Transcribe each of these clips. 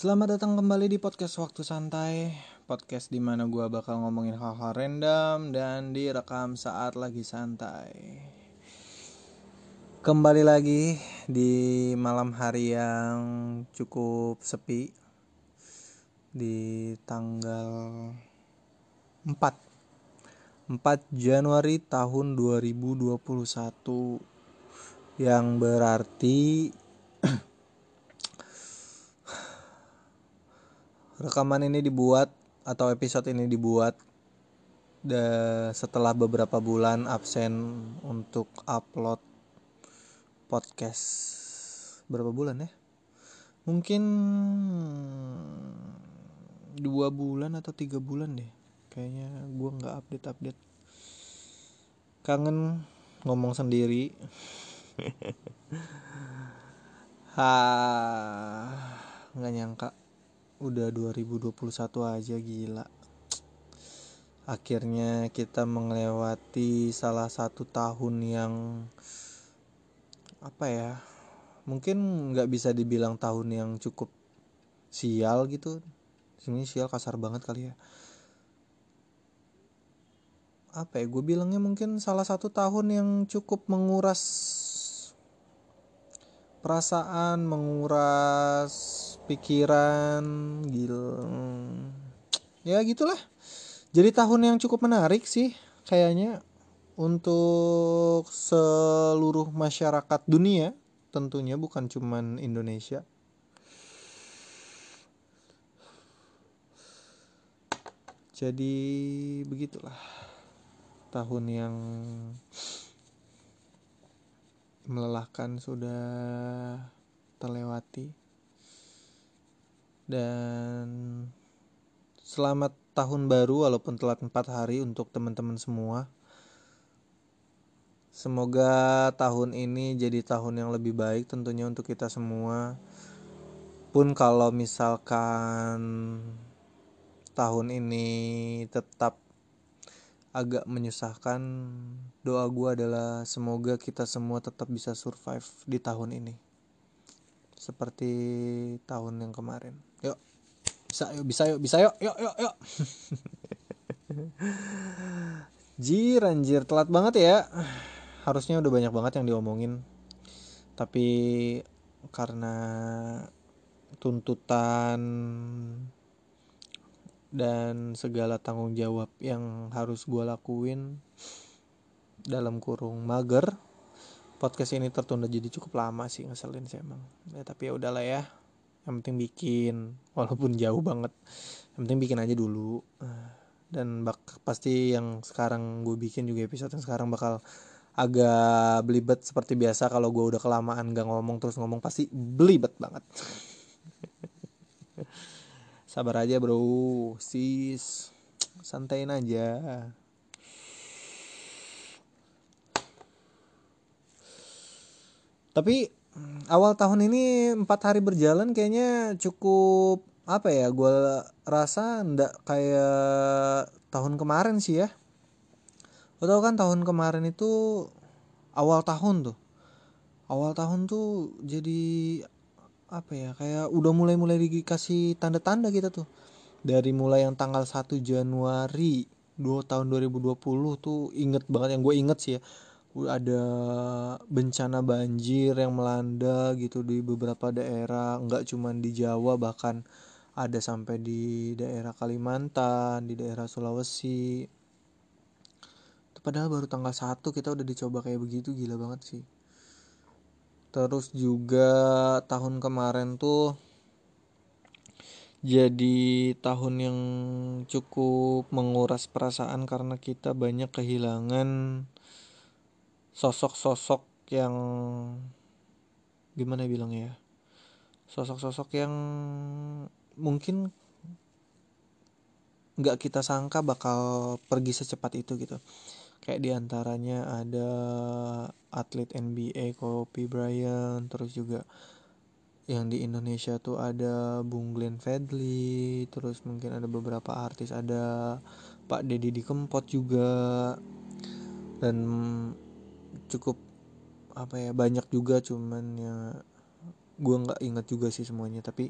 Selamat datang kembali di podcast Waktu Santai Podcast di mana gue bakal ngomongin hal-hal random dan direkam saat lagi santai. Kembali lagi di malam hari yang cukup sepi Di tanggal 4 4 Januari tahun 2021 Yang berarti rekaman ini dibuat atau episode ini dibuat setelah beberapa bulan absen untuk upload podcast. Berapa bulan ya? Mungkin dua bulan atau tiga bulan deh. Kayaknya gue nggak update update kangen ngomong sendiri. Ha nggak nyangka udah 2021 aja gila. Akhirnya kita melewati salah satu tahun yang apa ya mungkin nggak bisa dibilang tahun yang cukup sial gitu. Sini sial kasar banget kali ya. Apa ya gue bilangnya mungkin salah satu tahun yang cukup menguras perasaan menguras pikiran gil ya gitulah. Jadi tahun yang cukup menarik sih kayaknya untuk seluruh masyarakat dunia tentunya bukan cuman Indonesia. Jadi begitulah tahun yang melelahkan sudah terlewati dan selamat tahun baru walaupun telat 4 hari untuk teman-teman semua. Semoga tahun ini jadi tahun yang lebih baik tentunya untuk kita semua. Pun kalau misalkan tahun ini tetap agak menyusahkan, doa gue adalah semoga kita semua tetap bisa survive di tahun ini. Seperti tahun yang kemarin. Yuk. Bisa yuk, bisa yuk, bisa yuk, yuk, yuk, yuk. Jir, anjir, telat banget ya. Harusnya udah banyak banget yang diomongin. Tapi karena tuntutan dan segala tanggung jawab yang harus gue lakuin dalam kurung mager podcast ini tertunda jadi cukup lama sih ngeselin sih emang ya tapi ya udahlah ya yang penting bikin walaupun jauh banget. Yang penting bikin aja dulu. Dan bak pasti yang sekarang gue bikin juga episode yang sekarang bakal agak belibet seperti biasa. Kalau gue udah kelamaan gak ngomong terus ngomong pasti belibet banget. Sabar aja bro. Sis santain aja. Tapi awal tahun ini empat hari berjalan kayaknya cukup apa ya gue rasa ndak kayak tahun kemarin sih ya. Lo tau kan tahun kemarin itu awal tahun tuh. Awal tahun tuh jadi apa ya kayak udah mulai-mulai dikasih tanda-tanda kita tuh. Dari mulai yang tanggal 1 Januari 2 tahun 2020 tuh inget banget yang gue inget sih ya ada bencana banjir yang melanda gitu di beberapa daerah nggak cuma di Jawa bahkan ada sampai di daerah Kalimantan di daerah Sulawesi. Padahal baru tanggal 1 kita udah dicoba kayak begitu gila banget sih. Terus juga tahun kemarin tuh jadi tahun yang cukup menguras perasaan karena kita banyak kehilangan sosok-sosok yang gimana bilang ya? Sosok-sosok yang mungkin nggak kita sangka bakal pergi secepat itu gitu. Kayak di antaranya ada atlet NBA Kobe Bryant terus juga yang di Indonesia tuh ada Bung Glenn Fadli terus mungkin ada beberapa artis ada Pak Deddy di Kempot juga. Dan cukup apa ya banyak juga cuman ya gue nggak ingat juga sih semuanya. Tapi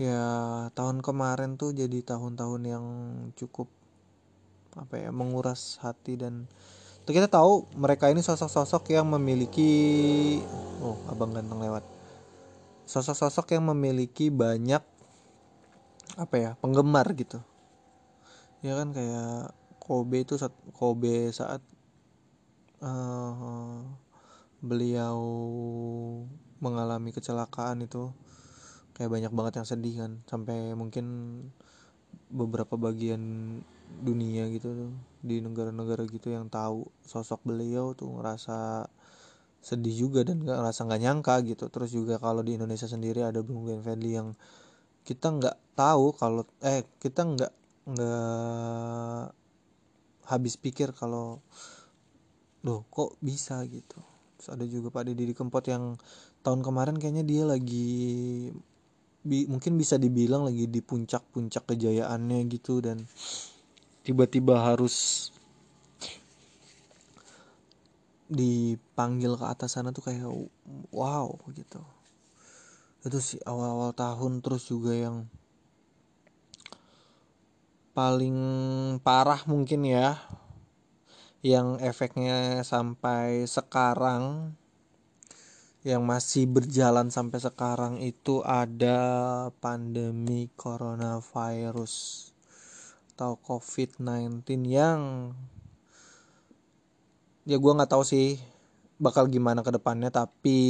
ya tahun kemarin tuh jadi tahun-tahun yang cukup apa ya menguras hati dan kita tahu mereka ini sosok-sosok yang memiliki oh abang ganteng lewat. Sosok-sosok yang memiliki banyak apa ya penggemar gitu. Ya kan kayak Kobe itu saat Kobe saat uh, beliau mengalami kecelakaan itu kayak banyak banget yang sedih kan sampai mungkin beberapa bagian dunia gitu di negara-negara gitu yang tahu sosok beliau tuh ngerasa sedih juga dan gak ngerasa nggak nyangka gitu. Terus juga kalau di Indonesia sendiri ada Bung Glenn Fredly yang kita nggak tahu kalau eh kita nggak nggak habis pikir kalau loh kok bisa gitu? Terus ada juga Pak Deddy Kempot yang tahun kemarin kayaknya dia lagi bi, mungkin bisa dibilang lagi di puncak-puncak kejayaannya gitu dan tiba-tiba harus dipanggil ke atas sana tuh kayak wow gitu. Itu sih awal-awal tahun terus juga yang paling parah mungkin ya yang efeknya sampai sekarang yang masih berjalan sampai sekarang itu ada pandemi coronavirus atau COVID-19 yang ya gue nggak tahu sih bakal gimana ke depannya tapi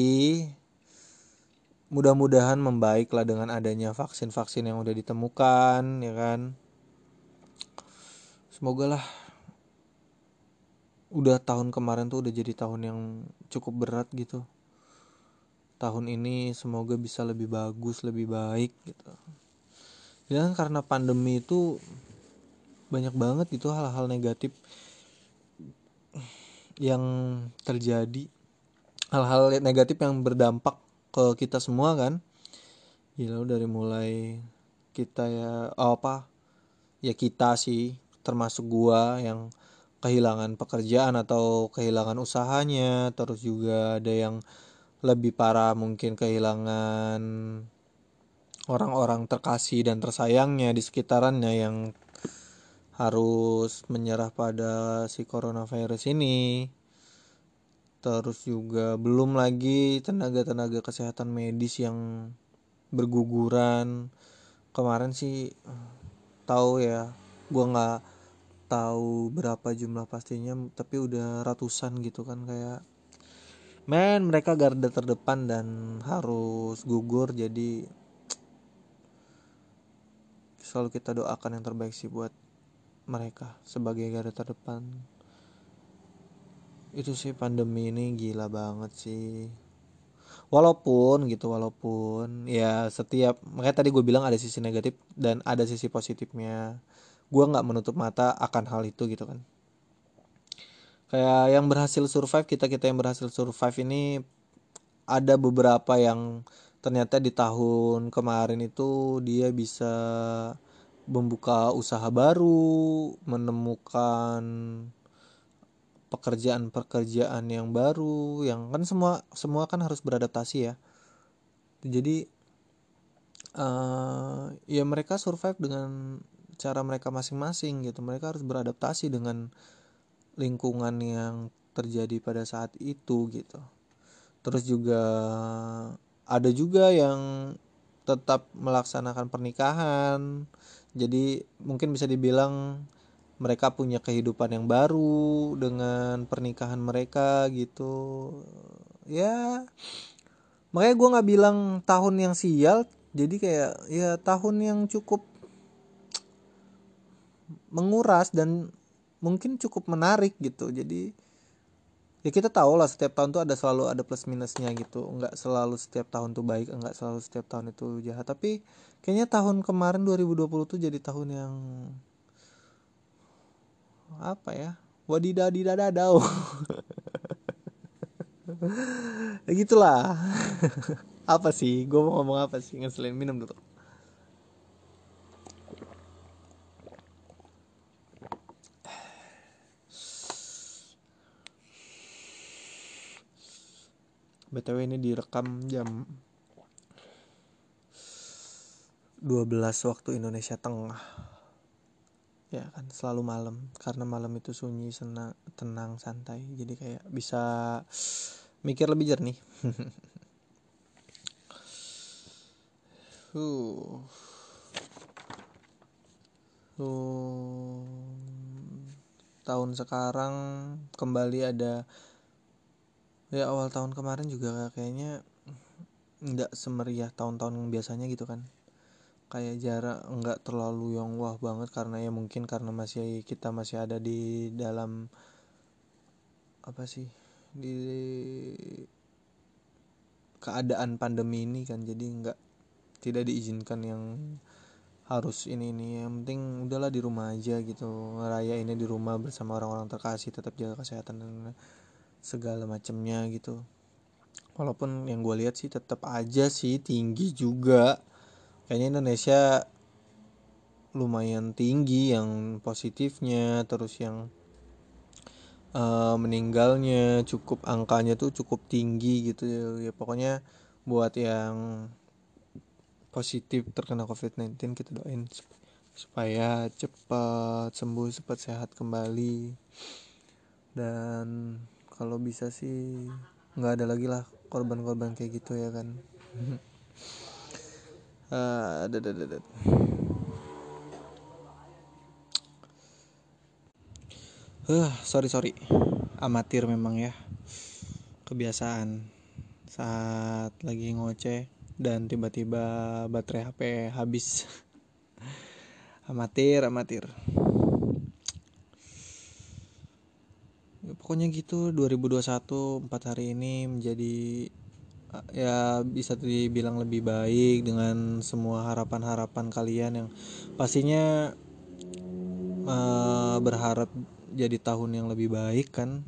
mudah-mudahan membaik lah dengan adanya vaksin-vaksin yang udah ditemukan ya kan? Semoga lah udah tahun kemarin tuh udah jadi tahun yang cukup berat gitu. Tahun ini semoga bisa lebih bagus lebih baik gitu. Ya kan karena pandemi itu banyak banget gitu hal-hal negatif yang terjadi. Hal-hal negatif yang berdampak ke kita semua kan. Gila dari mulai kita ya oh apa ya kita sih termasuk gua yang kehilangan pekerjaan atau kehilangan usahanya terus juga ada yang lebih parah mungkin kehilangan orang-orang terkasih dan tersayangnya di sekitarannya yang harus menyerah pada si coronavirus ini. Terus juga belum lagi tenaga-tenaga kesehatan medis yang berguguran. Kemarin sih tahu ya gue nggak tahu berapa jumlah pastinya tapi udah ratusan gitu kan kayak men mereka garda terdepan dan harus gugur jadi selalu kita doakan yang terbaik sih buat mereka sebagai garda terdepan. Itu sih pandemi ini gila banget sih. Walaupun gitu walaupun ya setiap makanya tadi gue bilang ada sisi negatif dan ada sisi positifnya gue nggak menutup mata akan hal itu gitu kan kayak yang berhasil survive kita kita yang berhasil survive ini ada beberapa yang ternyata di tahun kemarin itu dia bisa membuka usaha baru, menemukan pekerjaan-pekerjaan yang baru, yang kan semua semua kan harus beradaptasi ya. Jadi uh, ya mereka survive dengan cara mereka masing-masing gitu. Mereka harus beradaptasi dengan lingkungan yang terjadi pada saat itu gitu. Terus juga ada juga yang tetap melaksanakan pernikahan jadi mungkin bisa dibilang mereka punya kehidupan yang baru dengan pernikahan mereka gitu ya makanya gue nggak bilang tahun yang sial jadi kayak ya tahun yang cukup menguras dan mungkin cukup menarik gitu. Jadi ya kita tahu lah setiap tahun tuh ada selalu ada plus minusnya gitu. Nggak selalu setiap tahun tuh baik nggak selalu setiap tahun itu jahat. Tapi kayaknya tahun kemarin 2020 tuh jadi tahun yang apa ya? Wadidadidadadau. Ya gitulah. Apa sih? Gue mau ngomong apa sih? Ngeselin minum dulu btw ini direkam jam 12 waktu Indonesia Tengah ya kan selalu malam karena malam itu sunyi senang tenang santai jadi kayak bisa mikir lebih jernih uh. Uh. tahun sekarang kembali ada ya awal tahun kemarin juga kayaknya nggak semeriah tahun-tahun biasanya gitu kan. Kayak jarak nggak terlalu yang wah banget karena ya mungkin karena masih kita masih ada di dalam apa sih di keadaan pandemi ini kan. Jadi nggak tidak diizinkan yang harus ini ini. Yang penting udahlah di rumah aja gitu. Raya ini di rumah bersama orang-orang terkasih tetap jaga kesehatan dan segala macamnya gitu. Walaupun yang gue lihat sih tetap aja sih tinggi juga. Kayaknya Indonesia lumayan tinggi yang positifnya terus yang uh, meninggalnya cukup angkanya tuh cukup tinggi gitu. Ya, ya pokoknya buat yang positif terkena COVID-19 kita doain supaya cepat sembuh cepat sehat kembali. Dan kalau bisa sih nggak ada lagi lah korban-korban kayak gitu ya kan. Uh, uh, sorry sorry. Amatir memang ya. Kebiasaan. Saat lagi ngoceh dan tiba-tiba baterai HP habis. Amatir amatir ya, pokoknya gitu 2021 empat hari ini menjadi ya bisa dibilang lebih baik dengan semua harapan-harapan kalian yang pastinya uh, berharap jadi tahun yang lebih baik kan.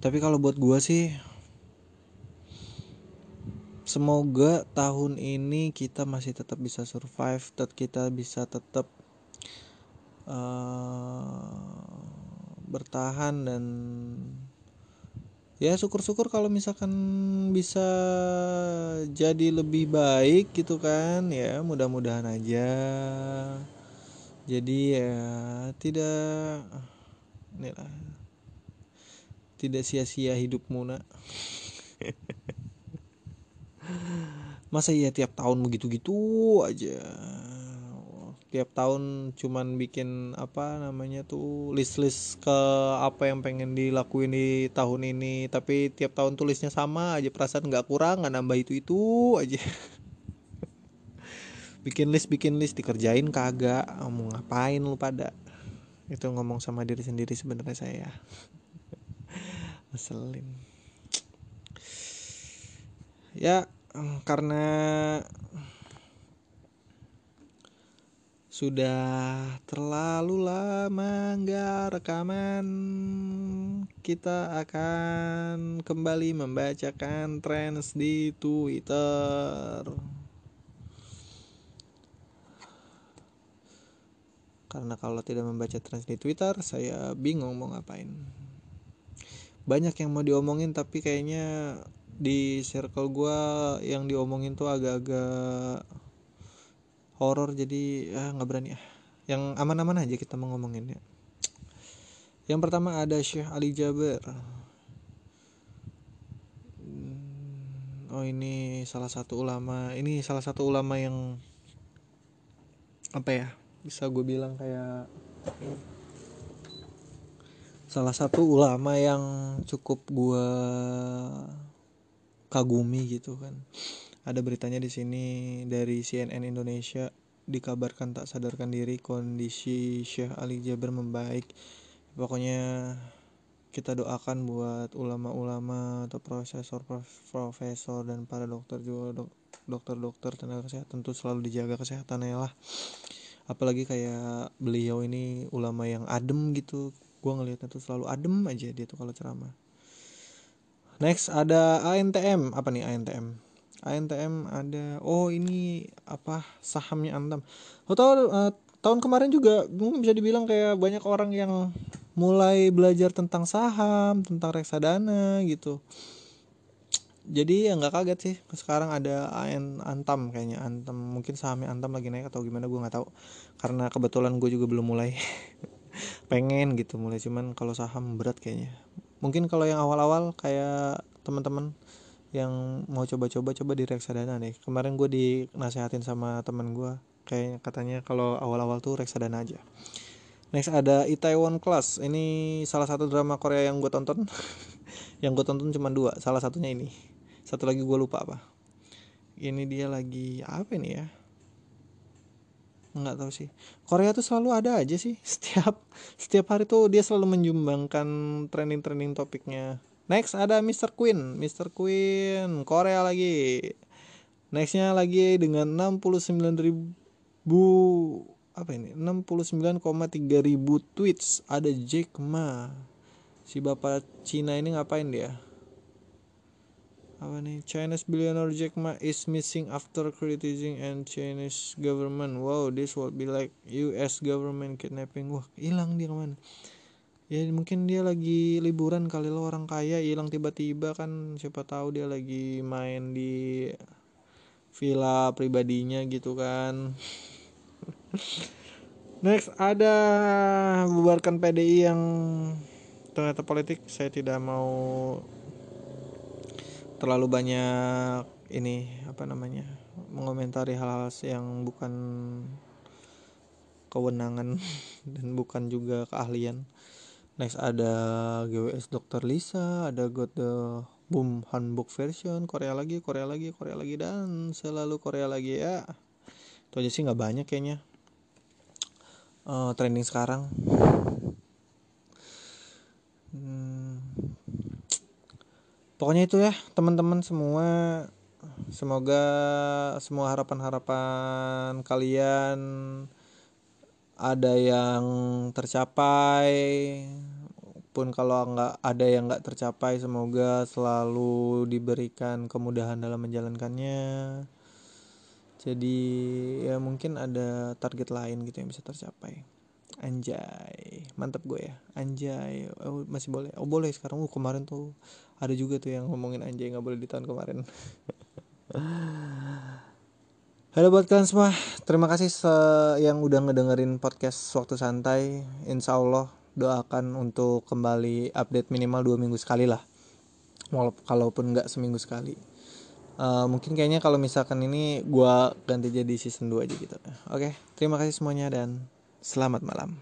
Tapi kalau buat gue sih semoga tahun ini kita masih tetap bisa survive tetap kita bisa tetap uh, bertahan dan ya syukur-syukur kalau misalkan bisa jadi lebih baik gitu kan ya mudah-mudahan aja. Jadi ya tidak inilah tidak sia-sia hidupmu nak. Masa iya tiap tahun begitu-gitu aja tiap tahun cuman bikin apa namanya tuh list-list ke apa yang pengen dilakuin di tahun ini. Tapi tiap tahun tulisnya sama aja perasaan nggak kurang nggak nambah itu itu aja. Bikin list bikin list dikerjain kagak mau ngapain lu pada? Itu ngomong sama diri sendiri sebenarnya saya. Ngeselin. Ya karena sudah terlalu lama nggak rekaman. Kita akan kembali membacakan trends di Twitter. Karena kalau tidak membaca trends di Twitter saya bingung mau ngapain. Banyak yang mau diomongin tapi kayaknya di circle gue yang diomongin tuh agak-agak horor jadi ah nggak berani ah. Yang aman-aman aja kita mau ngomongin ya. Yang pertama ada Syekh Ali Jaber. Hmm, oh ini salah satu ulama ini salah satu ulama yang apa ya bisa gue bilang kayak salah satu ulama yang cukup gue kagumi gitu kan ada beritanya di sini dari CNN Indonesia. Dikabarkan tak sadarkan diri kondisi Syekh Ali Jaber membaik. Pokoknya kita doakan buat ulama-ulama atau profesor profesor dan para dokter juga dokter-dokter tenaga kesehatan tuh selalu dijaga kesehatannya lah. Apalagi kayak beliau ini ulama yang adem gitu. Gue ngelihatnya tuh selalu adem aja dia tuh kalau ceramah. Next ada ANTM apa nih ANTM ANTM ada. Oh ini apa? Sahamnya Antam. Lo tau uh, tahun kemarin juga mungkin bisa dibilang kayak banyak orang yang mulai belajar tentang saham tentang reksadana gitu. Jadi ya nggak kaget sih. Sekarang ada AN Antam kayaknya. Antam mungkin sahamnya Antam lagi naik atau gimana gue nggak tahu. Karena kebetulan gue juga belum mulai pengen gitu mulai. Cuman kalau saham berat kayaknya. Mungkin kalau yang awal-awal kayak teman-teman yang mau coba-coba coba di reksadana nih kemarin gue dinasehatin sama teman gue kayak katanya kalau awal-awal tuh reksadana aja. Next ada Itaewon Class. Ini salah satu drama Korea yang gue tonton. Yang gue tonton cuma dua salah satunya ini. Satu lagi gue lupa apa. Ini dia lagi apa ini ya? Nggak tahu sih. Korea tuh selalu ada aja sih. Setiap setiap hari tuh dia selalu menyumbangkan trending-trending topiknya next ada Mr. Queen. Mr. Queen Korea lagi. Nextnya lagi dengan 69 ribu apa ini? 69,3 ribu tweets. Ada Jack Ma. Si bapak Cina ini ngapain dia? Apa nih? Chinese billionaire Jack Ma is missing after criticizing and Chinese government. Wow this will be like US government kidnapping. Wah hilang dia ke mana ya mungkin dia lagi liburan kali lo orang kaya hilang tiba-tiba kan. Siapa tahu dia lagi main di villa pribadinya gitu kan. Next ada bubarkan PDI yang ternyata politik. Saya tidak mau terlalu banyak ini apa namanya mengomentari hal-hal yang bukan kewenangan dan bukan juga keahlian next ada GWS Dr. Lisa ada God the Boom Handbook version Korea lagi Korea lagi Korea lagi dan selalu Korea lagi ya. Itu aja sih nggak banyak kayaknya. Uh, trending sekarang. Pokoknya itu ya teman-teman semua. Semoga semua harapan-harapan kalian ada yang tercapai pun kalau nggak ada yang nggak tercapai semoga selalu diberikan kemudahan dalam menjalankannya. Jadi ya mungkin ada target lain gitu yang bisa tercapai. Anjay mantep gue ya. Anjay oh, masih boleh? Oh boleh sekarang. Oh, kemarin tuh ada juga tuh yang ngomongin anjay nggak boleh di tahun kemarin Halo buat kalian semua, terima kasih yang udah ngedengerin podcast waktu santai. Insya Allah doakan untuk kembali update minimal dua minggu sekali lah. Walaupun kalaupun nggak seminggu sekali. Uh, mungkin kayaknya kalau misalkan ini gue ganti jadi season 2 aja gitu. Oke, terima kasih semuanya dan selamat malam.